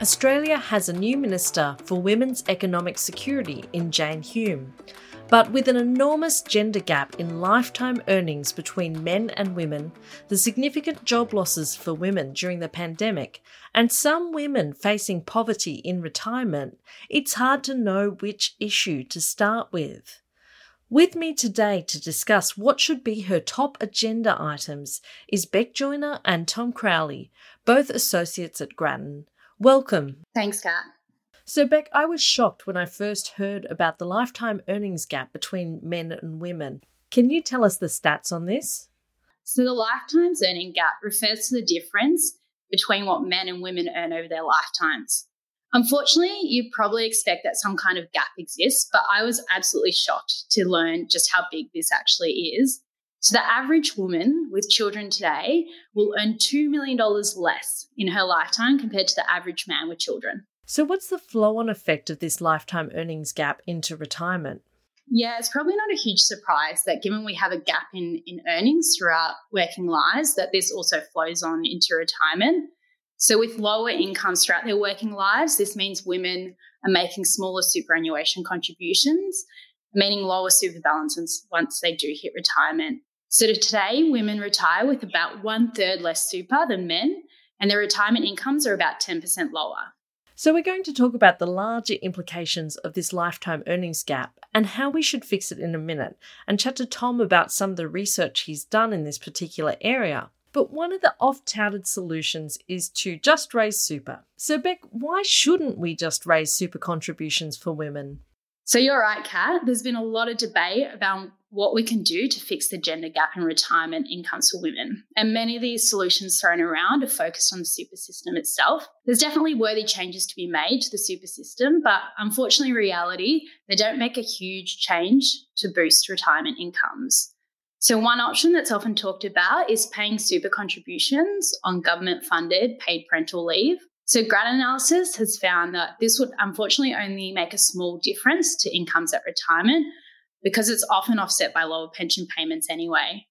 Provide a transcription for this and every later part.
Australia has a new Minister for Women's Economic Security in Jane Hume. But with an enormous gender gap in lifetime earnings between men and women, the significant job losses for women during the pandemic, and some women facing poverty in retirement, it's hard to know which issue to start with. With me today to discuss what should be her top agenda items is Beck Joiner and Tom Crowley, both associates at Grattan. Welcome. Thanks, Kat. So, Beck, I was shocked when I first heard about the lifetime earnings gap between men and women. Can you tell us the stats on this? So, the lifetime earning gap refers to the difference between what men and women earn over their lifetimes. Unfortunately, you probably expect that some kind of gap exists, but I was absolutely shocked to learn just how big this actually is. So, the average woman with children today will earn $2 million less in her lifetime compared to the average man with children. So, what's the flow on effect of this lifetime earnings gap into retirement? Yeah, it's probably not a huge surprise that given we have a gap in, in earnings throughout working lives, that this also flows on into retirement. So, with lower incomes throughout their working lives, this means women are making smaller superannuation contributions, meaning lower super balances once they do hit retirement. So today, women retire with about one third less super than men, and their retirement incomes are about 10% lower. So, we're going to talk about the larger implications of this lifetime earnings gap and how we should fix it in a minute, and chat to Tom about some of the research he's done in this particular area. But one of the oft touted solutions is to just raise super. So, Beck, why shouldn't we just raise super contributions for women? So you're right, Kat. There's been a lot of debate about what we can do to fix the gender gap in retirement incomes for women. And many of these solutions thrown around are focused on the super system itself. There's definitely worthy changes to be made to the super system, but unfortunately, reality, they don't make a huge change to boost retirement incomes. So, one option that's often talked about is paying super contributions on government funded paid parental leave. So, Grattan analysis has found that this would unfortunately only make a small difference to incomes at retirement because it's often offset by lower pension payments anyway.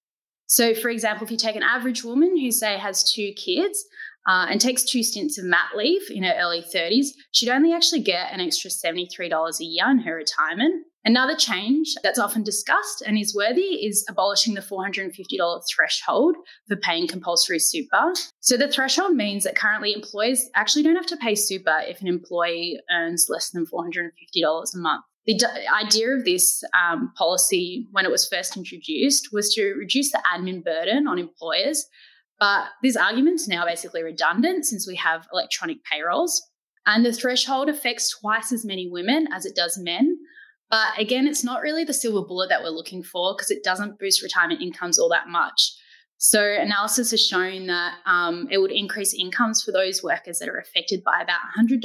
So, for example, if you take an average woman who, say, has two kids uh, and takes two stints of mat leave in her early 30s, she'd only actually get an extra $73 a year in her retirement. Another change that's often discussed and is worthy is abolishing the $450 threshold for paying compulsory super. So, the threshold means that currently employers actually don't have to pay super if an employee earns less than $450 a month. The idea of this um, policy, when it was first introduced, was to reduce the admin burden on employers. But this argument's now basically redundant since we have electronic payrolls. And the threshold affects twice as many women as it does men. But again, it's not really the silver bullet that we're looking for because it doesn't boost retirement incomes all that much. So, analysis has shown that um, it would increase incomes for those workers that are affected by about $100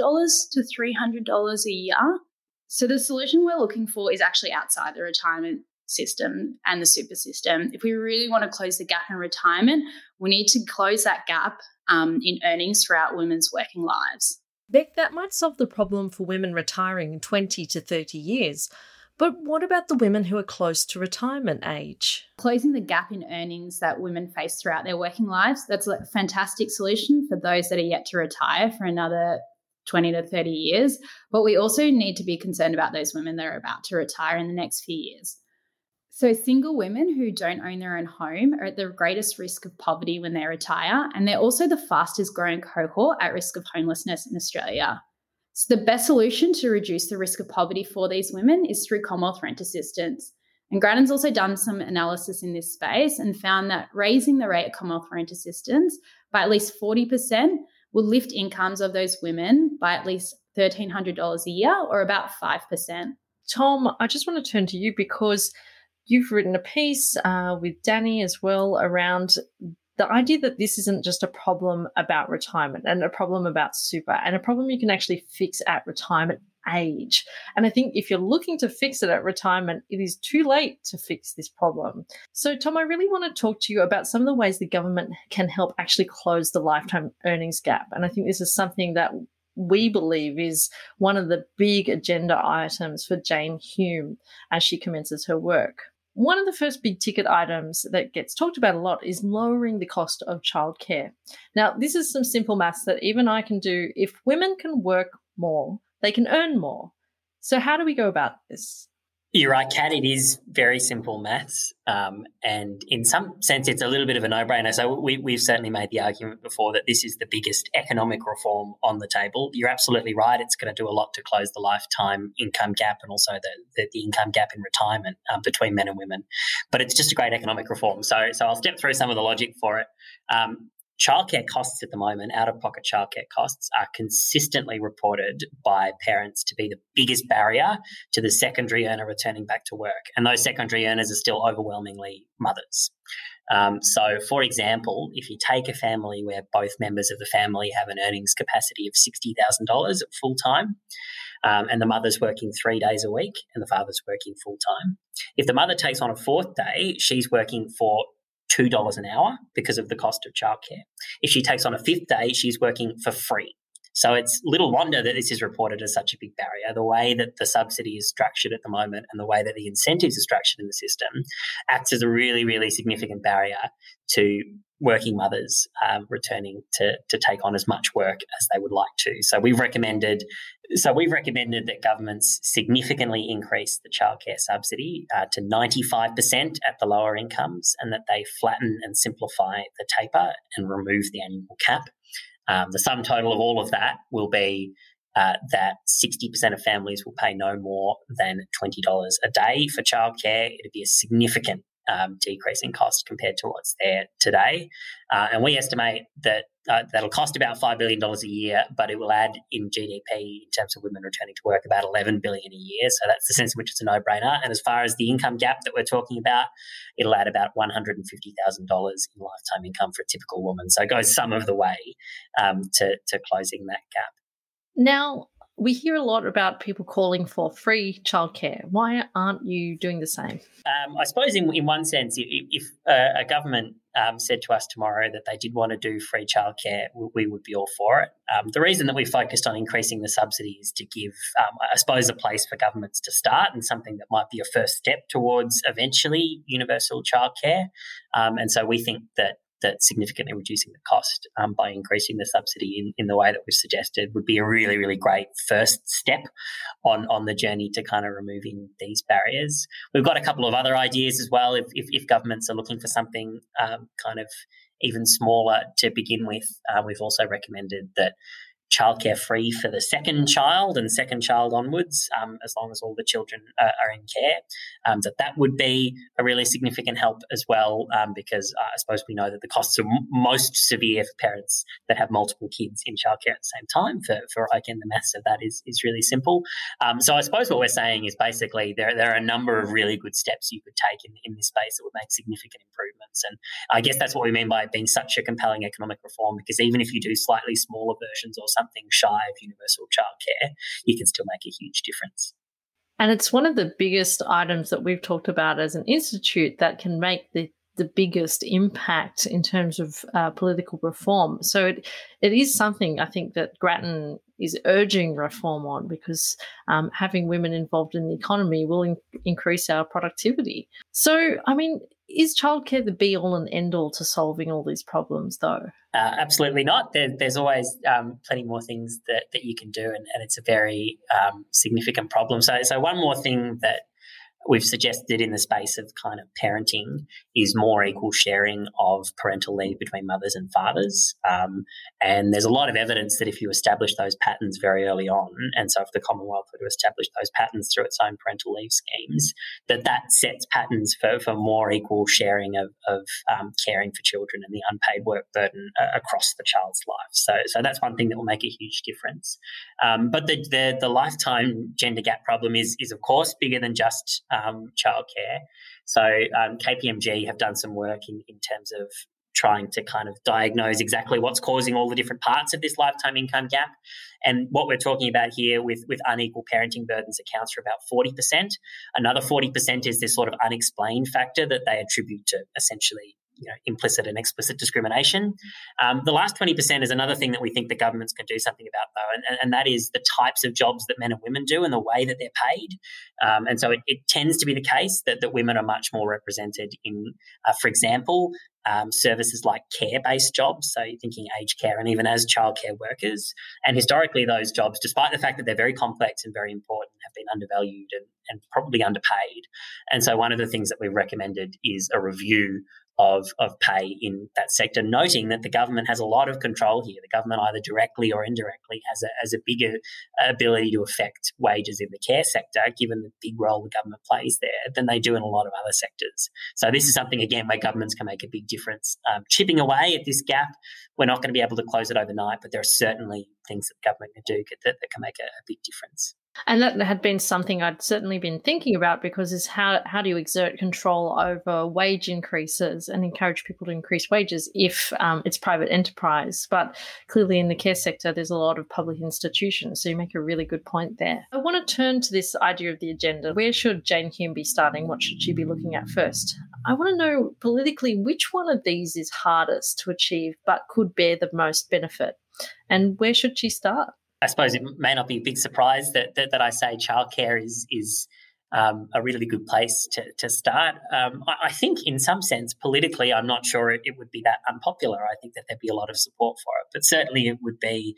to $300 a year. So, the solution we're looking for is actually outside the retirement system and the super system. If we really want to close the gap in retirement, we need to close that gap um, in earnings throughout women's working lives. Beck, that might solve the problem for women retiring in 20 to 30 years. But what about the women who are close to retirement age? Closing the gap in earnings that women face throughout their working lives, that's a fantastic solution for those that are yet to retire for another 20 to 30 years. But we also need to be concerned about those women that are about to retire in the next few years. So, single women who don't own their own home are at the greatest risk of poverty when they retire, and they're also the fastest growing cohort at risk of homelessness in Australia. So, the best solution to reduce the risk of poverty for these women is through Commonwealth rent assistance. And Grattan's also done some analysis in this space and found that raising the rate of Commonwealth rent assistance by at least 40% will lift incomes of those women by at least $1,300 a year or about 5%. Tom, I just want to turn to you because You've written a piece uh, with Danny as well around the idea that this isn't just a problem about retirement and a problem about super and a problem you can actually fix at retirement age. And I think if you're looking to fix it at retirement, it is too late to fix this problem. So, Tom, I really want to talk to you about some of the ways the government can help actually close the lifetime earnings gap. And I think this is something that we believe is one of the big agenda items for Jane Hume as she commences her work. One of the first big ticket items that gets talked about a lot is lowering the cost of childcare. Now, this is some simple maths that even I can do. If women can work more, they can earn more. So, how do we go about this? You're right, Kat. It is very simple maths. Um, and in some sense, it's a little bit of a no brainer. So, we, we've certainly made the argument before that this is the biggest economic reform on the table. You're absolutely right. It's going to do a lot to close the lifetime income gap and also the, the, the income gap in retirement um, between men and women. But it's just a great economic reform. So, so I'll step through some of the logic for it. Um, childcare costs at the moment, out of pocket childcare costs, are consistently reported by parents to be the biggest barrier to the secondary earner returning back to work. And those secondary earners are still overwhelmingly mothers. Um, so, for example, if you take a family where both members of the family have an earnings capacity of $60,000 at full time, um, and the mother's working three days a week and the father's working full time. If the mother takes on a fourth day, she's working for $2 an hour because of the cost of childcare. If she takes on a fifth day, she's working for free. So it's little wonder that this is reported as such a big barrier. The way that the subsidy is structured at the moment and the way that the incentives are structured in the system acts as a really, really significant barrier to working mothers um, returning to, to take on as much work as they would like to. So we've recommended so we've recommended that governments significantly increase the childcare subsidy uh, to 95% at the lower incomes and that they flatten and simplify the taper and remove the annual cap. Um, the sum total of all of that will be uh, that 60% of families will pay no more than $20 a day for childcare. It'd be a significant um, decrease in cost compared to what's there today. Uh, and we estimate that uh, that'll cost about $5 billion a year, but it will add in GDP in terms of women returning to work about 11 billion a year. So that's the sense in which it's a no brainer. And as far as the income gap that we're talking about, it'll add about $150,000 in lifetime income for a typical woman. So it goes some of the way um, to, to closing that gap. Now, we hear a lot about people calling for free childcare. Why aren't you doing the same? Um, I suppose, in, in one sense, if, uh, a government um, said to us tomorrow that they did want to do free childcare, we, we would be all for it. Um, the reason that we focused on increasing the subsidy is to give, um, I suppose, a place for governments to start and something that might be a first step towards eventually universal childcare. Um, and so we think that that significantly reducing the cost um, by increasing the subsidy in, in the way that we've suggested would be a really, really great first step on, on the journey to kind of removing these barriers. We've got a couple of other ideas as well. If, if, if governments are looking for something um, kind of even smaller to begin with, uh, we've also recommended that childcare free for the second child and second child onwards, um, as long as all the children are, are in care, um, that that would be a really significant help as well, um, because uh, I suppose we know that the costs are m- most severe for parents that have multiple kids in childcare at the same time. For, for again, the maths of that is, is really simple. Um, so I suppose what we're saying is basically there, there are a number of really good steps you could take in, in this space that would make significant improvements. And I guess that's what we mean by it being such a compelling economic reform, because even if you do slightly smaller versions or something, something shy of universal childcare, you can still make a huge difference. And it's one of the biggest items that we've talked about as an institute that can make the the biggest impact in terms of uh, political reform. So it it is something I think that Grattan is urging reform on because um, having women involved in the economy will in- increase our productivity. So I mean, is childcare the be all and end all to solving all these problems, though? Uh, absolutely not. There, there's always um, plenty more things that, that you can do, and, and it's a very um, significant problem. So, so one more thing that we've suggested in the space of kind of parenting is more equal sharing of parental leave between mothers and fathers. Um, and there's a lot of evidence that if you establish those patterns very early on, and so if the Commonwealth were to establish those patterns through its own parental leave schemes, that that sets patterns for, for more equal sharing of, of um, caring for children and the unpaid work burden uh, across the child's life. So, so that's one thing that will make a huge difference. Um, but the, the, the lifetime gender gap problem is, is of course bigger than just um, childcare. So um, KPMG have done some work in, in terms of trying to kind of diagnose exactly what's causing all the different parts of this lifetime income gap. And what we're talking about here with, with unequal parenting burdens accounts for about 40%. Another 40% is this sort of unexplained factor that they attribute to essentially you know, implicit and explicit discrimination. Um, the last 20% is another thing that we think the governments can do something about, though, and, and that is the types of jobs that men and women do and the way that they're paid. Um, and so it, it, tends to be the case that, that women are much more represented in, uh, for example, um, services like care based jobs. So you're thinking aged care and even as childcare workers. And historically, those jobs, despite the fact that they're very complex and very important, have been undervalued and, and probably underpaid. And so one of the things that we've recommended is a review of, of pay in that sector, noting that the government has a lot of control here. The government, either directly or indirectly, has a, has a bigger ability to affect wages in the care sector, given the big role the government plays there, than they do in a lot of other sectors. So, this is something, again, where governments can make a big difference. Um, chipping away at this gap, we're not going to be able to close it overnight, but there are certainly things that the government can do that, that can make a, a big difference. And that had been something I'd certainly been thinking about because is how how do you exert control over wage increases and encourage people to increase wages if um, it's private enterprise? But clearly, in the care sector, there's a lot of public institutions. So you make a really good point there. I want to turn to this idea of the agenda. Where should Jane Hume be starting? What should she be looking at first? I want to know politically which one of these is hardest to achieve but could bear the most benefit, and where should she start? I suppose it may not be a big surprise that that, that I say childcare is is um, a really good place to, to start. Um, I, I, think, in some sense, politically, I'm not sure it, it, would be that unpopular. I think that there'd be a lot of support for it, but certainly it would be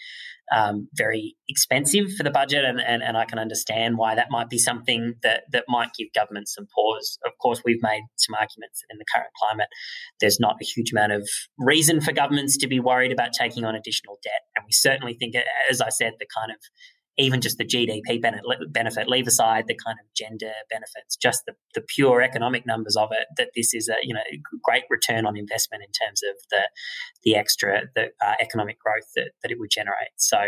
um, very expensive for the budget, and, and, and I can understand why that might be something that, that might give government some pause. Of course, we've made some arguments that in the current climate, there's not a huge amount of reason for governments to be worried about taking on additional debt, and we certainly think, as I said, the kind of even just the GDP benefit, leave aside the kind of gender benefits, just the, the pure economic numbers of it, that this is a you know great return on investment in terms of the the extra the uh, economic growth that, that it would generate. So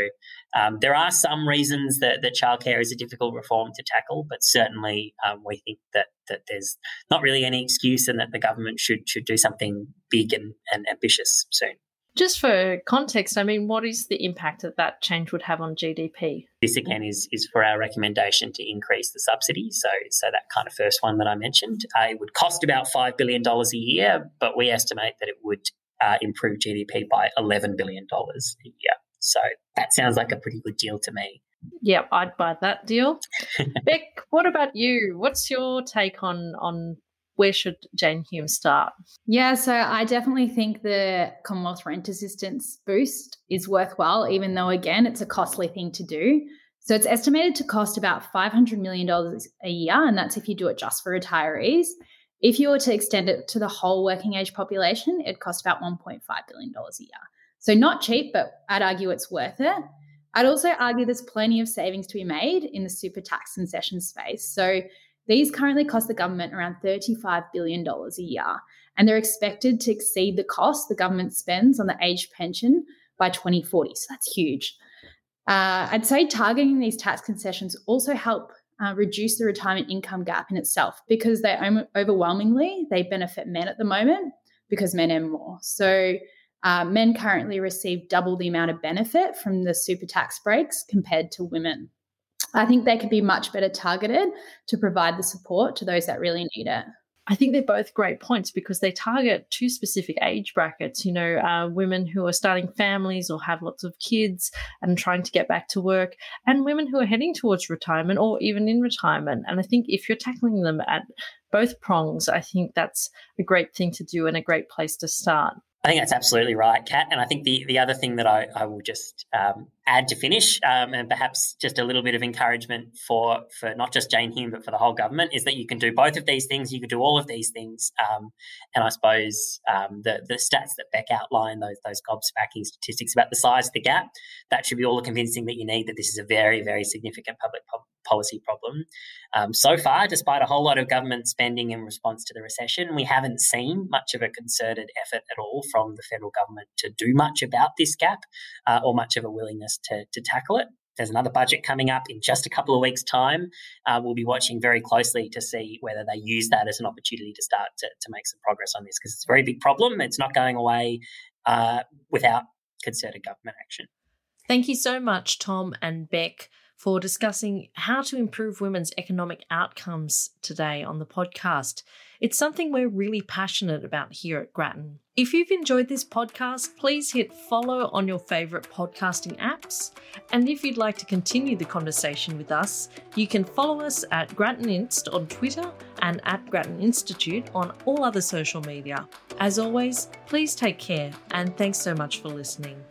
um, there are some reasons that, that childcare is a difficult reform to tackle, but certainly um, we think that that there's not really any excuse and that the government should should do something big and, and ambitious soon. Just for context, I mean, what is the impact that that change would have on GDP? This again is is for our recommendation to increase the subsidy. So, so that kind of first one that I mentioned, uh, it would cost about five billion dollars a year, but we estimate that it would uh, improve GDP by eleven billion dollars a year. So that sounds like a pretty good deal to me. Yeah, I'd buy that deal. Beck, what about you? What's your take on on where should Jane Hume start? Yeah, so I definitely think the Commonwealth rent assistance boost is worthwhile, even though, again, it's a costly thing to do. So it's estimated to cost about $500 million a year, and that's if you do it just for retirees. If you were to extend it to the whole working age population, it'd cost about $1.5 billion a year. So not cheap, but I'd argue it's worth it. I'd also argue there's plenty of savings to be made in the super tax concession space. So these currently cost the government around $35 billion a year, and they're expected to exceed the cost the government spends on the aged pension by 2040. So that's huge. Uh, I'd say targeting these tax concessions also help uh, reduce the retirement income gap in itself because they overwhelmingly they benefit men at the moment because men earn more. So uh, men currently receive double the amount of benefit from the super tax breaks compared to women. I think they could be much better targeted to provide the support to those that really need it. I think they're both great points because they target two specific age brackets. You know, uh, women who are starting families or have lots of kids and trying to get back to work, and women who are heading towards retirement or even in retirement. And I think if you're tackling them at both prongs, I think that's a great thing to do and a great place to start. I think that's absolutely right, Kat. And I think the, the other thing that I, I will just um, add to finish, um, and perhaps just a little bit of encouragement for, for not just Jane Hume, but for the whole government, is that you can do both of these things. You can do all of these things. Um, and I suppose um, the, the stats that Beck outlined, those, those gobsmacking statistics about the size of the gap, that should be all the convincing that you need that this is a very, very significant public po- policy problem. Um, so far, despite a whole lot of government spending in response to the recession, we haven't seen much of a concerted effort at all from the federal government to do much about this gap uh, or much of a willingness to, to tackle it. There's another budget coming up in just a couple of weeks' time. Uh, we'll be watching very closely to see whether they use that as an opportunity to start to, to make some progress on this because it's a very big problem. It's not going away uh, without concerted government action. Thank you so much, Tom and Beck for discussing how to improve women's economic outcomes today on the podcast. It's something we're really passionate about here at Grattan. If you've enjoyed this podcast, please hit follow on your favourite podcasting apps. And if you'd like to continue the conversation with us, you can follow us at Grattan Inst on Twitter and at Grattan Institute on all other social media. As always, please take care and thanks so much for listening.